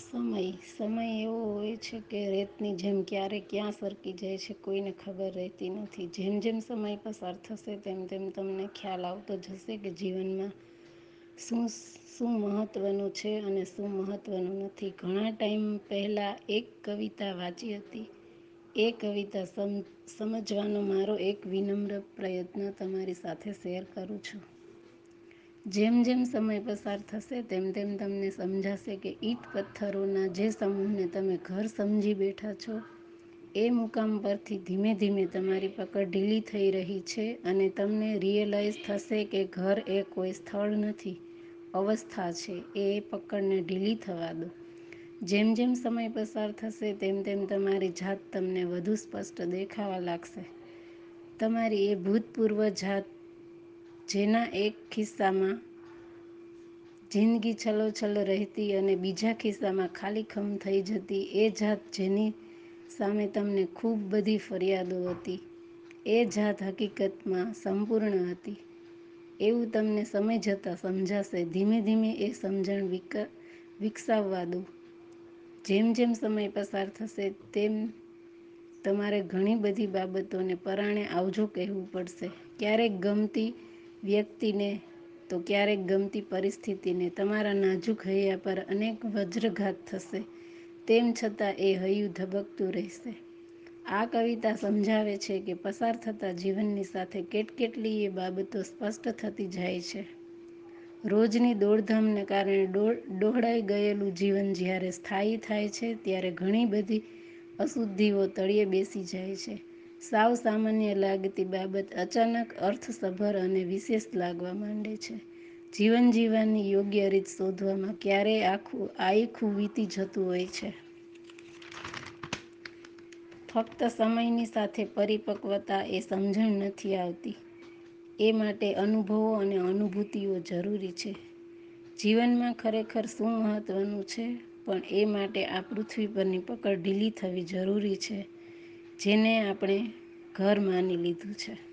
સમય સમય એવો હોય છે કે રેતની જેમ ક્યારે ક્યાં સરકી જાય છે કોઈને ખબર રહેતી નથી. જેમ જેમ સમય પસાર થશે તેમ તેમ તમને ખ્યાલ આવતો જશે કે જીવનમાં શું શું મહત્ત્વનું છે અને શું મહત્ત્વનું નથી. ઘણા ટાઈમ પહેલાં એક કવિતા વાંચી હતી. એ કવિતા સમ, સમજવાનો મારો એક વિનમ્ર પ્રયત્ન તમારી સાથે શેર કરું છું. જેમ જેમ સમય પસાર થશે, તેમ તેમ તમને સમજાશે કે ઈંટ પથ્થરોના જે સમૂહને તમે ઘર સમજી બેઠા છો, એ મુકામ પરથી ધીમે ધીમે તમારી પકડ ઢીલી થઈ રહી છે અને તમને રિયલાઇઝ થશે કે ઘર એ કોઈ સ્થળ નથી, અવસ્થા છે, એ પકડને ઢીલી થવા દો. જેમ જેમ સમય પસાર થશે, તેમ તેમ તમારી જાત તમને વધુ સ્પષ્ટ દેખાવા લાગશે. તમારી એ ભૂતપૂર્વ જાત જેના એક ખિસ્સામાં જિંદગી છલોછલ રહેતી અને બીજા ખિસ્સામાં ખાલીખમ થઈ જતી એ જાત જેની સામે તમને ખૂબ બધી ફરિયાદો હતી, એ જાત હકીકતમાં સંપૂર્ણ હતી. એવું તમને સમય જતાં સમજાશે. ધીમે ધીમે એ સમજણ વિક, વિકસાવવા દો. જેમ જેમ સમય પસાર થશે, તેમ તમારે ઘણી બધી બાબતોને પરાણે આવજો કહેવું પડશે. ક્યારેક ગમતી વ્યક્તિને તો ક્યારેક ગમતી પરિસ્થિતિને તમારા નાજુક હૈયા પર અનેક વજ્રઘાત થશે. તેમ છતાં એ હૈયું ધબકતું રહેશે. આ કવિતા સમજાવે છે કે પસાર થતા જીવનની સાથે કેટકેટલીય બાબતો સ્પષ્ટ થતી જાય છે. રોજની દોડધામને કારણે ડોહળાઈ ગયેલું જીવન જ્યારે સ્થાયી થાય છે, ત્યારે ઘણી બધી અશુદ્ધિઓ તળિયે બેસી જાય છે. સાવ સામાન્ય લાગતી બાબત અચાનક અર્થસભર અને વિશેષ લાગવા માંડે છે. જીવન જીવવાની યોગ્ય રીત શોધવામાં ક્યારેય આખું, આયખું વીતી જતું હોય છે. ફક્ત સમયની સાથે પરિપક્વતા એ સમજણ નથી આવતી. એ માટે અનુભવો અને અનુભૂતિઓ જરૂરી છે. જીવનમાં ખરેખર શું મહત્ત્વનું છે? પણ એ માટે આ પૃથ્વી પરની પકડ ઢીલી થવી જરૂરી છે. જેને આપણે ઘર માની લીધું છે.